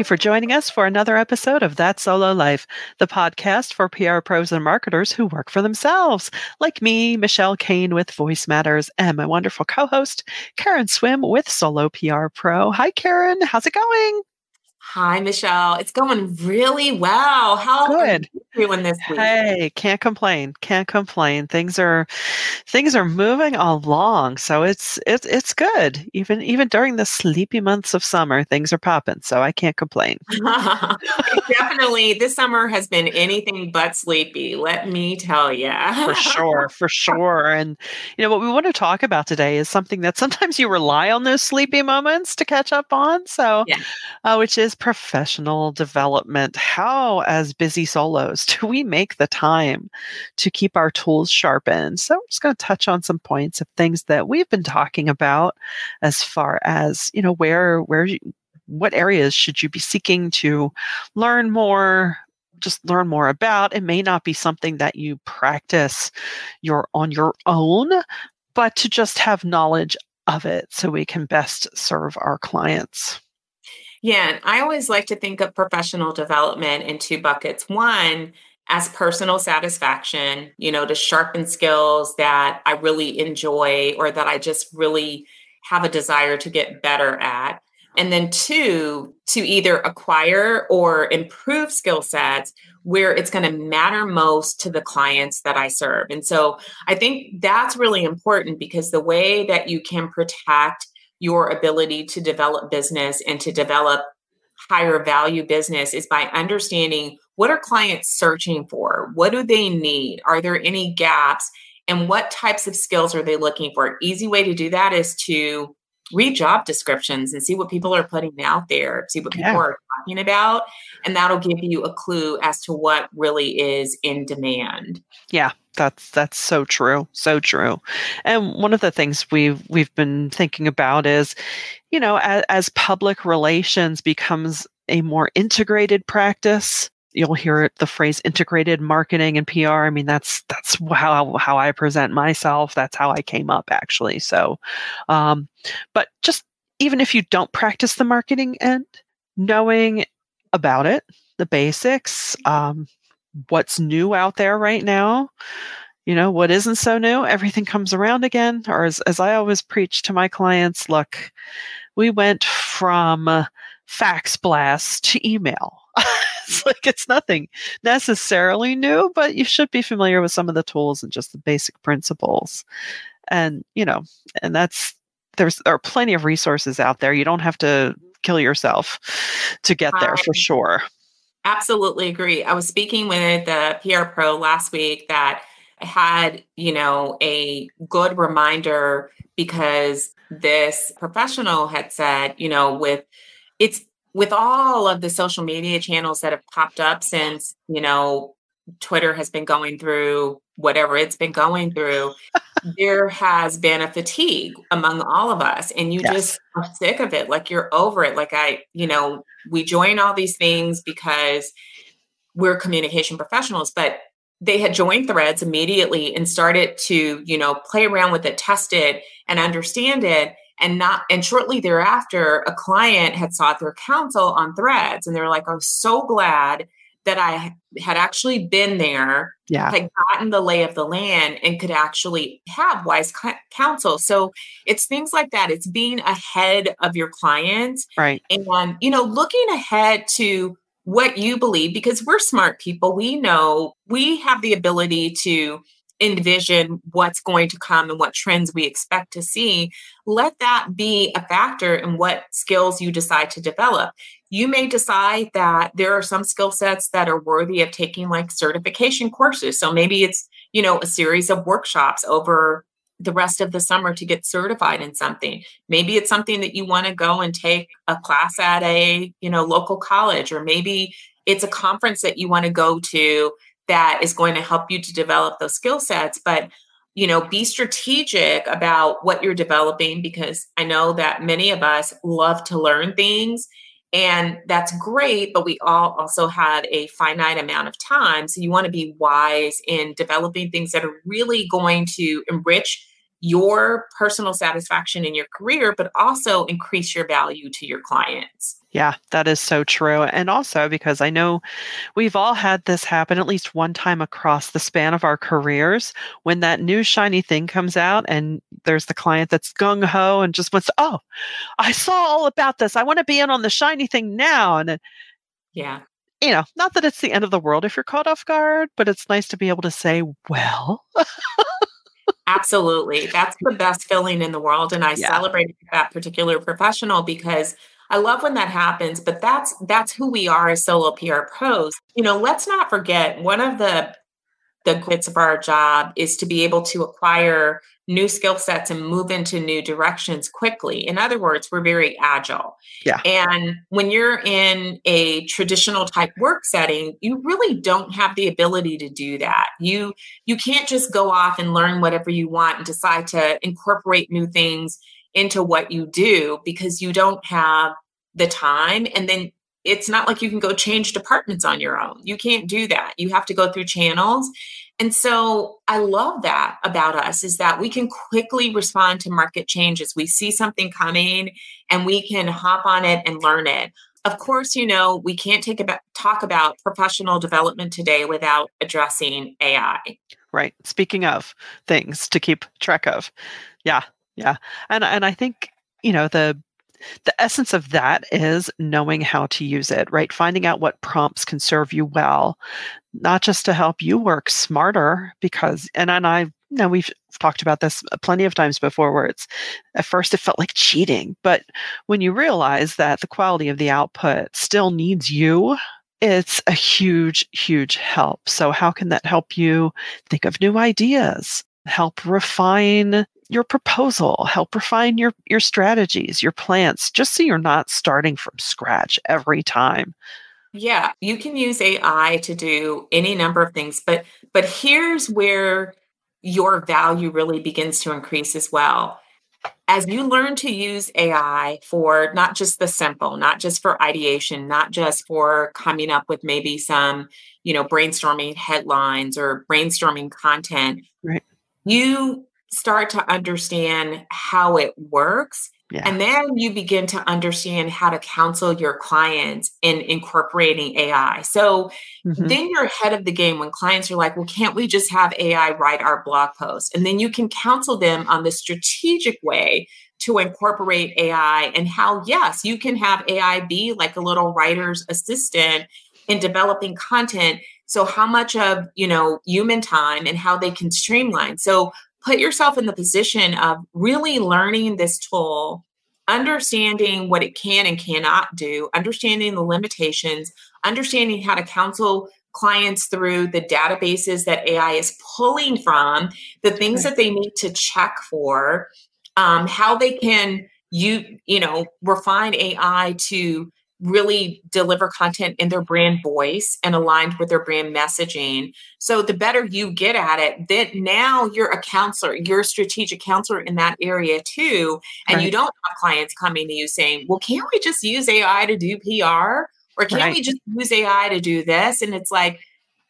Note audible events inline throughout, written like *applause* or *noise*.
You for joining us for another episode of That Solo Life, the podcast for PR pros and marketers who work for themselves, like me, Michelle Kane with VoiceMatters, and my wonderful co host, Karen Swim with Solo PR Pro. Hi, Karen. How's it going? Hi, Michelle. It's going really well. How good doing this week? Hey, can't complain. Can't complain. Things are things are moving along, so it's it's it's good. Even even during the sleepy months of summer, things are popping. So I can't complain. *laughs* Definitely, this summer has been anything but sleepy. Let me tell you. for sure, for sure. And you know what we want to talk about today is something that sometimes you rely on those sleepy moments to catch up on. So, yeah. uh, which is professional development. How, as busy solos, *laughs* do we make the time to keep our tools sharpened? So, I'm just going to touch on some points of things that we've been talking about as far as, you know, where, where, what areas should you be seeking to learn more, just learn more about. It may not be something that you practice your on your own, but to just have knowledge of it so we can best serve our clients. Yeah, I always like to think of professional development in two buckets. One, as personal satisfaction, you know, to sharpen skills that I really enjoy or that I just really have a desire to get better at. And then two, to either acquire or improve skill sets where it's going to matter most to the clients that I serve. And so I think that's really important because the way that you can protect your ability to develop business and to develop higher value business is by understanding what are clients searching for? What do they need? Are there any gaps? And what types of skills are they looking for? Easy way to do that is to read job descriptions and see what people are putting out there, see what people yeah. are talking about, and that'll give you a clue as to what really is in demand. Yeah, that's that's so true, so true. And one of the things we've we've been thinking about is, you know, as, as public relations becomes a more integrated practice, you'll hear the phrase integrated marketing and PR. I mean, that's that's how how I present myself. That's how I came up actually. So, um, but just even if you don't practice the marketing end, knowing about it, the basics, um, what's new out there right now, you know, what isn't so new, everything comes around again. Or as as I always preach to my clients, look, we went from fax blast to email *laughs* it's like it's nothing necessarily new, but you should be familiar with some of the tools and just the basic principles. And, you know, and that's there's there are plenty of resources out there. You don't have to kill yourself to get there for um, sure. Absolutely agree. I was speaking with the PR pro last week that I had, you know, a good reminder because this professional had said, you know, with it's with all of the social media channels that have popped up since, you know, Twitter has been going through whatever it's been going through, *laughs* there has been a fatigue among all of us. And you yes. just are sick of it. Like you're over it. Like I, you know, we join all these things because we're communication professionals, but they had joined threads immediately and started to, you know, play around with it, test it, and understand it and not and shortly thereafter a client had sought their counsel on threads and they were like i'm so glad that i had actually been there yeah. had gotten the lay of the land and could actually have wise counsel. So it's things like that. It's being ahead of your clients right. and you know looking ahead to what you believe because we're smart people. We know we have the ability to envision what's going to come and what trends we expect to see, let that be a factor in what skills you decide to develop. You may decide that there are some skill sets that are worthy of taking like certification courses. So maybe it's, you know, a series of workshops over the rest of the summer to get certified in something. Maybe it's something that you want to go and take a class at a, you know, local college or maybe it's a conference that you want to go to that is going to help you to develop those skill sets but you know be strategic about what you're developing because i know that many of us love to learn things and that's great but we all also have a finite amount of time so you want to be wise in developing things that are really going to enrich your personal satisfaction in your career but also increase your value to your clients Yeah, that is so true. And also because I know we've all had this happen at least one time across the span of our careers when that new shiny thing comes out and there's the client that's gung ho and just wants, to, oh, I saw all about this. I want to be in on the shiny thing now. And yeah. You know, not that it's the end of the world if you're caught off guard, but it's nice to be able to say, well, Absolutely. That's the best feeling in the world. And I *laughs* yeah. celebrate that particular professional because I love when that happens, but that's that's who we are as solo PR pros. You know, let's not forget one of the the bits of our job is to be able to acquire new skill sets and move into new directions quickly. In other words, we're very agile. Yeah. And when you're in a traditional type work setting, you really don't have the ability to do that. You you can't just go off and learn whatever you want and decide to incorporate new things into what you do because you don't have the time and then it's not like you can go change departments on your own. You can't do that. You have to go through channels. And so I love that about us is that we can quickly respond to market changes. We see something coming and we can hop on it and learn it. Of course, you know, we can't take about talk about professional development today without addressing AI. Right. Speaking of things to keep track of. Yeah. Yeah. And and I think, you know, the the essence of that is knowing how to use it, right? Finding out what prompts can serve you well, not just to help you work smarter, because, and, and I know we've talked about this plenty of times before where it's at first it felt like cheating, but when you realize that the quality of the output still needs you it's a huge, huge help. So, how can that help you think of new ideas, help refine your proposal, help refine your your strategies, your plans, just so you're not starting from scratch every time. Yeah, you can use AI to do any number of things, but but here's where your value really begins to increase as well. As you learn to use AI for not just the simple, not just for ideation, not just for coming up with maybe some, you know, brainstorming headlines or brainstorming content, right. you start to understand how it works. Yeah. And then you begin to understand how to counsel your clients in incorporating AI. So mm-hmm. then you're ahead of the game when clients are like, well, can't we just have AI write our blog post? And then you can counsel them on the strategic way to incorporate AI and how, yes, you can have AI be like a little writer's assistant in developing content. So how much of, you know, human time and how they can streamline. So put yourself in the position of really learning this tool, understanding what it can and cannot do, understanding the limitations, understanding how to counsel clients through the databases that AI is pulling from, the things that they need to check for, um, how they can you you know refine AI to really deliver content in their brand voice and aligned with their brand messaging. So the better you get at it, then now you're a counselor, you're a strategic counselor in that area too. And right. you don't have clients coming to you saying, well, can't we just use AI to do PR? Or can't right. we just use AI to do this? And it's like,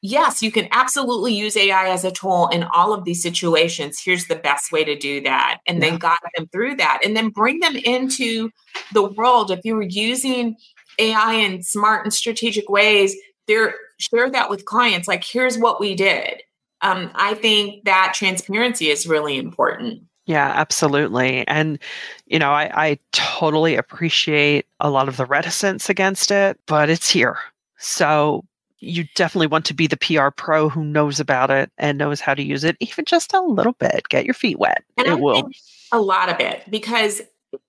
yes, you can absolutely use AI as a tool in all of these situations. Here's the best way to do that. And yeah. then guide them through that. And then bring them into the world. If you were using AI in smart and strategic ways, they're share that with clients. Like, here's what we did. Um, I think that transparency is really important. Yeah, absolutely. And, you know, I, I totally appreciate a lot of the reticence against it, but it's here. So you definitely want to be the PR pro who knows about it and knows how to use it, even just a little bit. Get your feet wet. And it I will. A lot of it, because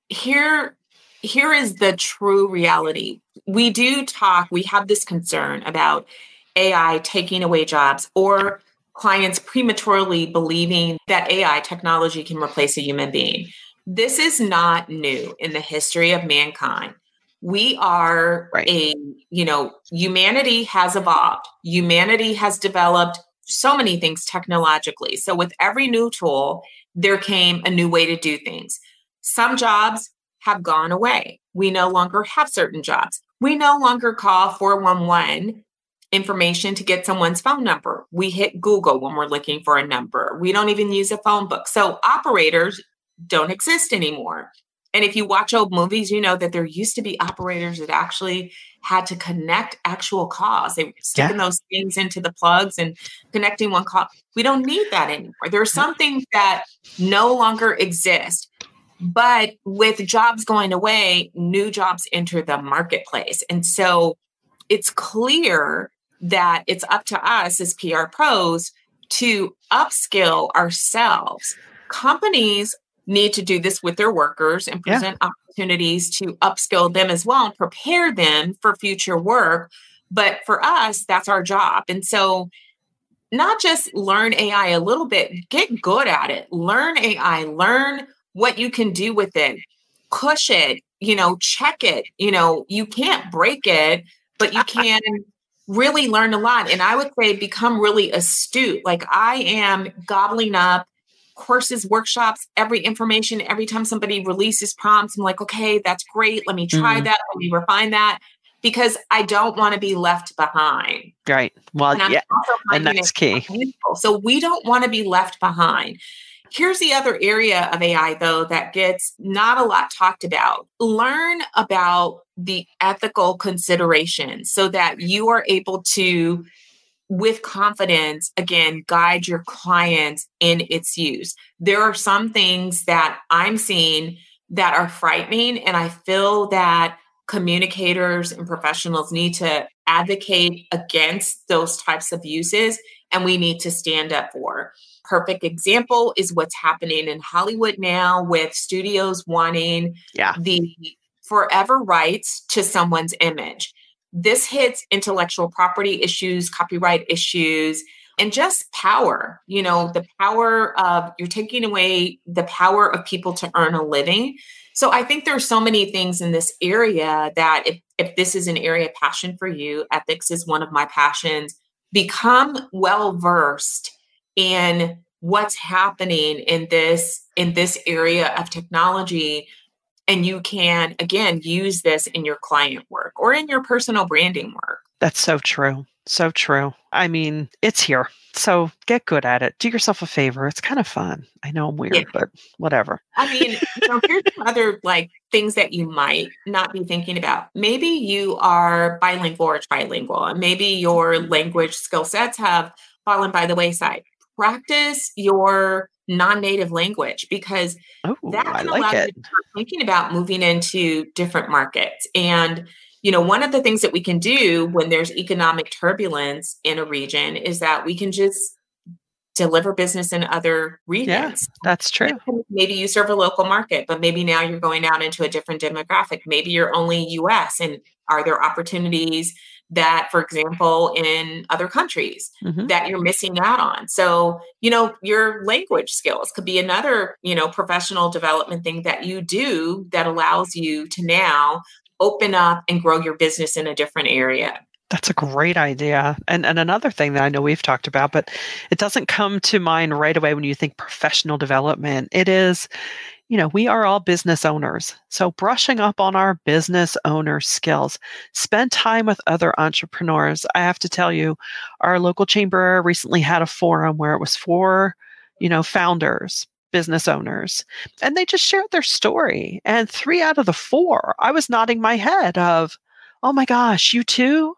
here here is the true reality. We do talk, we have this concern about AI taking away jobs or clients prematurely believing that AI technology can replace a human being. This is not new in the history of mankind. We are right. a, you know, humanity has evolved. Humanity has developed so many things technologically. So with every new tool, there came a new way to do things. Some jobs have gone away. We no longer have certain jobs. We no longer call 411 information to get someone's phone number. We hit Google when we're looking for a number. We don't even use a phone book. So operators don't exist anymore. And if you watch old movies, you know that there used to be operators that actually had to connect actual calls. They were sticking yeah. those things into the plugs and connecting one call. We don't need that anymore. There are some things that no longer exist. But with jobs going away, new jobs enter the marketplace. And so it's clear that it's up to us as PR pros to upskill ourselves. Companies need to do this with their workers and present yeah. opportunities to upskill them as well and prepare them for future work. But for us, that's our job. And so, not just learn AI a little bit, get good at it. Learn AI, learn what you can do with it, push it, you know, check it. You know, you can't break it, but you *laughs* can really learn a lot. And I would say become really astute. Like I am gobbling up courses, workshops, every information. Every time somebody releases prompts, I'm like, okay, that's great. Let me try mm-hmm. that. Let me refine that because I don't want to be left behind. Right. Well, and yeah. And that's key. So we don't want to be left behind. Here's the other area of AI, though, that gets not a lot talked about. Learn about the ethical considerations so that you are able to with confidence, again, guide your clients in its use. There are some things that I'm seeing that are frightening, and I feel that communicators and professionals need to advocate against those types of uses, and we need to stand up for. Perfect example is what's happening in Hollywood now with studios wanting yeah. the forever rights to someone's image. This hits intellectual property issues, copyright issues, and just power. You know, the power of you're taking away the power of people to earn a living. So I think there's so many things in this area that if, if this is an area of passion for you, ethics is one of my passions. Become well versed in what's happening in this in this area of technology. And you can again use this in your client work or in your personal branding work. That's so true. So true. I mean it's here. So get good at it. Do yourself a favor. It's kind of fun. I know i'm weird yeah. but whatever. I mean so here's some other like things that you might not be thinking about. Maybe you are bilingual or trilingual and maybe your language skill sets have fallen by the wayside practice your non-native language because Ooh, that can like allow it. you to start thinking about moving into different markets. And you know, one of the things that we can do when there's economic turbulence in a region is that we can just deliver business in other regions. Yeah, that's true. Maybe you serve a local market, but maybe now you're going out into a different demographic. Maybe you're only US and are there opportunities that, for example, in other countries mm-hmm. that you're missing out on. So, you know, your language skills could be another, you know, professional development thing that you do that allows you to now open up and grow your business in a different area. That's a great idea. And and another thing that I know we've talked about, but it doesn't come to mind right away when you think professional development. It is, you know, we are all business owners. So brushing up on our business owner skills, spend time with other entrepreneurs. I have to tell you, our local chamber recently had a forum where it was for, you know, founders, business owners, and they just shared their story. And three out of the four, I was nodding my head of, oh my gosh, you too?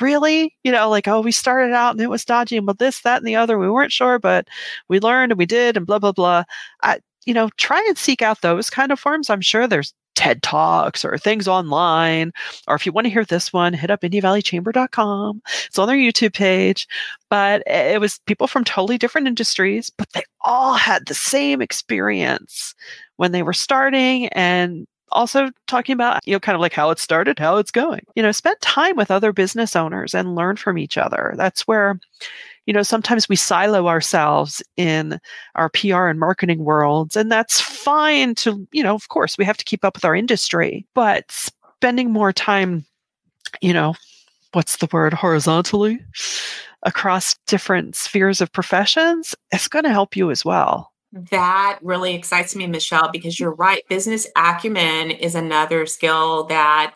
really? You know, like, oh, we started out and it was dodgy and well, this, that, and the other. We weren't sure, but we learned and we did and blah, blah, blah. I, you know, try and seek out those kind of forums. I'm sure there's TED Talks or things online. Or if you want to hear this one, hit up IndieValleyChamber.com. It's on their YouTube page. But it was people from totally different industries, but they all had the same experience when they were starting and also talking about, you know, kind of like how it started, how it's going. You know, spend time with other business owners and learn from each other. That's where you know, sometimes we silo ourselves in our PR and marketing worlds, and that's fine to, you know, of course, we have to keep up with our industry, but spending more time, you know, what's the word, horizontally across different spheres of professions, it's going to help you as well. That really excites me, Michelle, because you're right. Business acumen is another skill that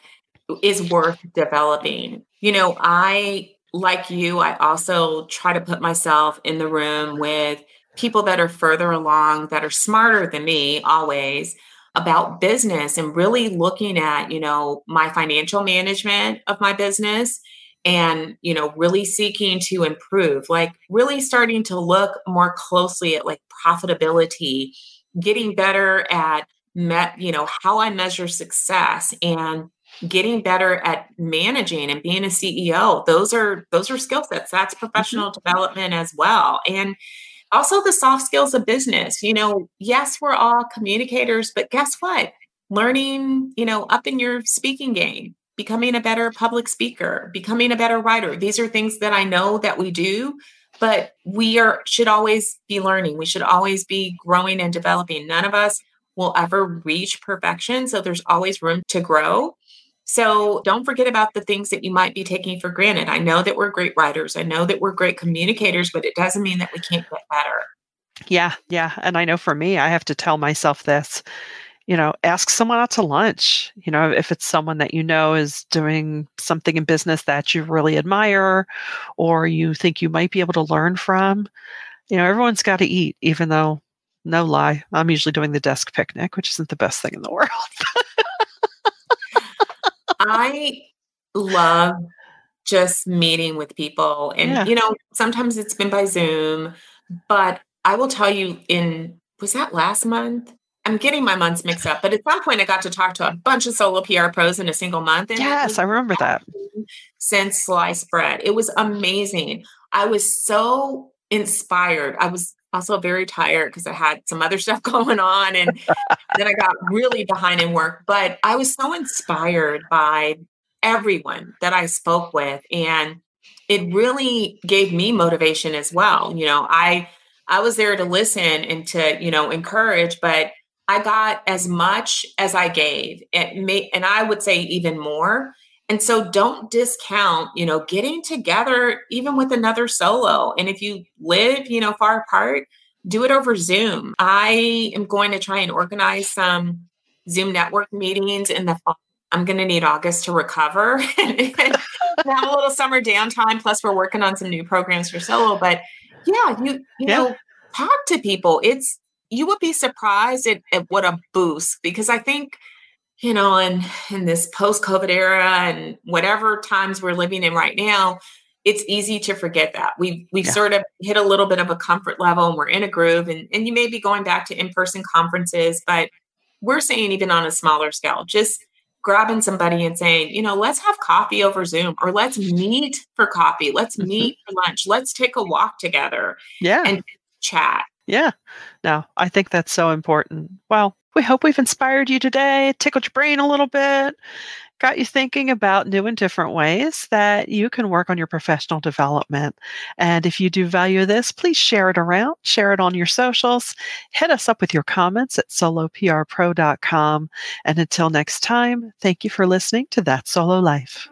is worth developing. You know, I like you, I also try to put myself in the room with people that are further along, that are smarter than me always, about business and really looking at, you know, my financial management of my business and, you know, really seeking to improve, like really starting to look more closely at like profitability, getting better at met, you know, how I measure success and getting better at managing and being a CEO. Those are those are skill sets. That's mm-hmm. professional mm-hmm. development as well. And also the soft skills of business. You know, yes, we're all communicators, but guess what? Learning, you know, up in your speaking game, becoming a better public speaker, becoming a better writer. These are things that I know that we do, but we are should always be learning. We should always be growing and developing. None of us will ever reach perfection, so there's always room to grow. So don't forget about the things that you might be taking for granted. I know that we're great writers. I know that we're great communicators, but it doesn't mean that we can't get better. Yeah, yeah. And I know for me, I have to tell myself this you know, ask someone out to lunch. You know, if it's someone that you know is doing something in business that you really admire or you think you might be able to learn from, you know, everyone's got to eat, even though, no lie, I'm usually doing the desk picnic, which isn't the best thing in the *laughs* world. I love just meeting with people. And, yeah. you know, sometimes it's been by Zoom, but I will tell you in, was that last month? I'm getting my months mixed up, but at some point I got to talk to a bunch of solo PR pros in a single month. And yes, I remember that. Since sliced bread, it was amazing. I was so inspired. I was also very tired because I had some other *laughs* stuff going on and then I got really behind in work. But I was so inspired by everyone that I spoke with. And it really gave me motivation as well. You know, I I was there to listen and to, you know, encourage, but I got as much as I gave. It may, and I would say even more. And so don't discount, you know, getting together even with another solo. And if you live, you know, far apart, do it over Zoom. I am going to try and organize some Zoom network meetings in the fall. I'm going to need August to recover *laughs* and have a little summer downtime. Plus, we're working on some new programs for solo. But yeah, you you yeah. know, talk to people. It's you would be surprised at, at what a boost because I think you know, in in this post COVID era and whatever times we're living in right now, it's easy to forget that. We've we've yeah. sort of hit a little bit of a comfort level and we're in a groove and, and you may be going back to in-person conferences but we're saying even on a smaller scale just grabbing somebody and saying you know let's have coffee over zoom or let's meet for coffee. Let's mm-hmm. meet for lunch. Let's take a walk together yeah. and chat. Yeah. No i think that's so important. Well we hope we've inspired you today tickled your brain a little bit got you thinking about new and different ways that you can work on your professional development. And if you do value this, please share it around, share it on your socials, hit us up with your comments at soloprpro.com. And until next time, thank you for listening to That Solo Life.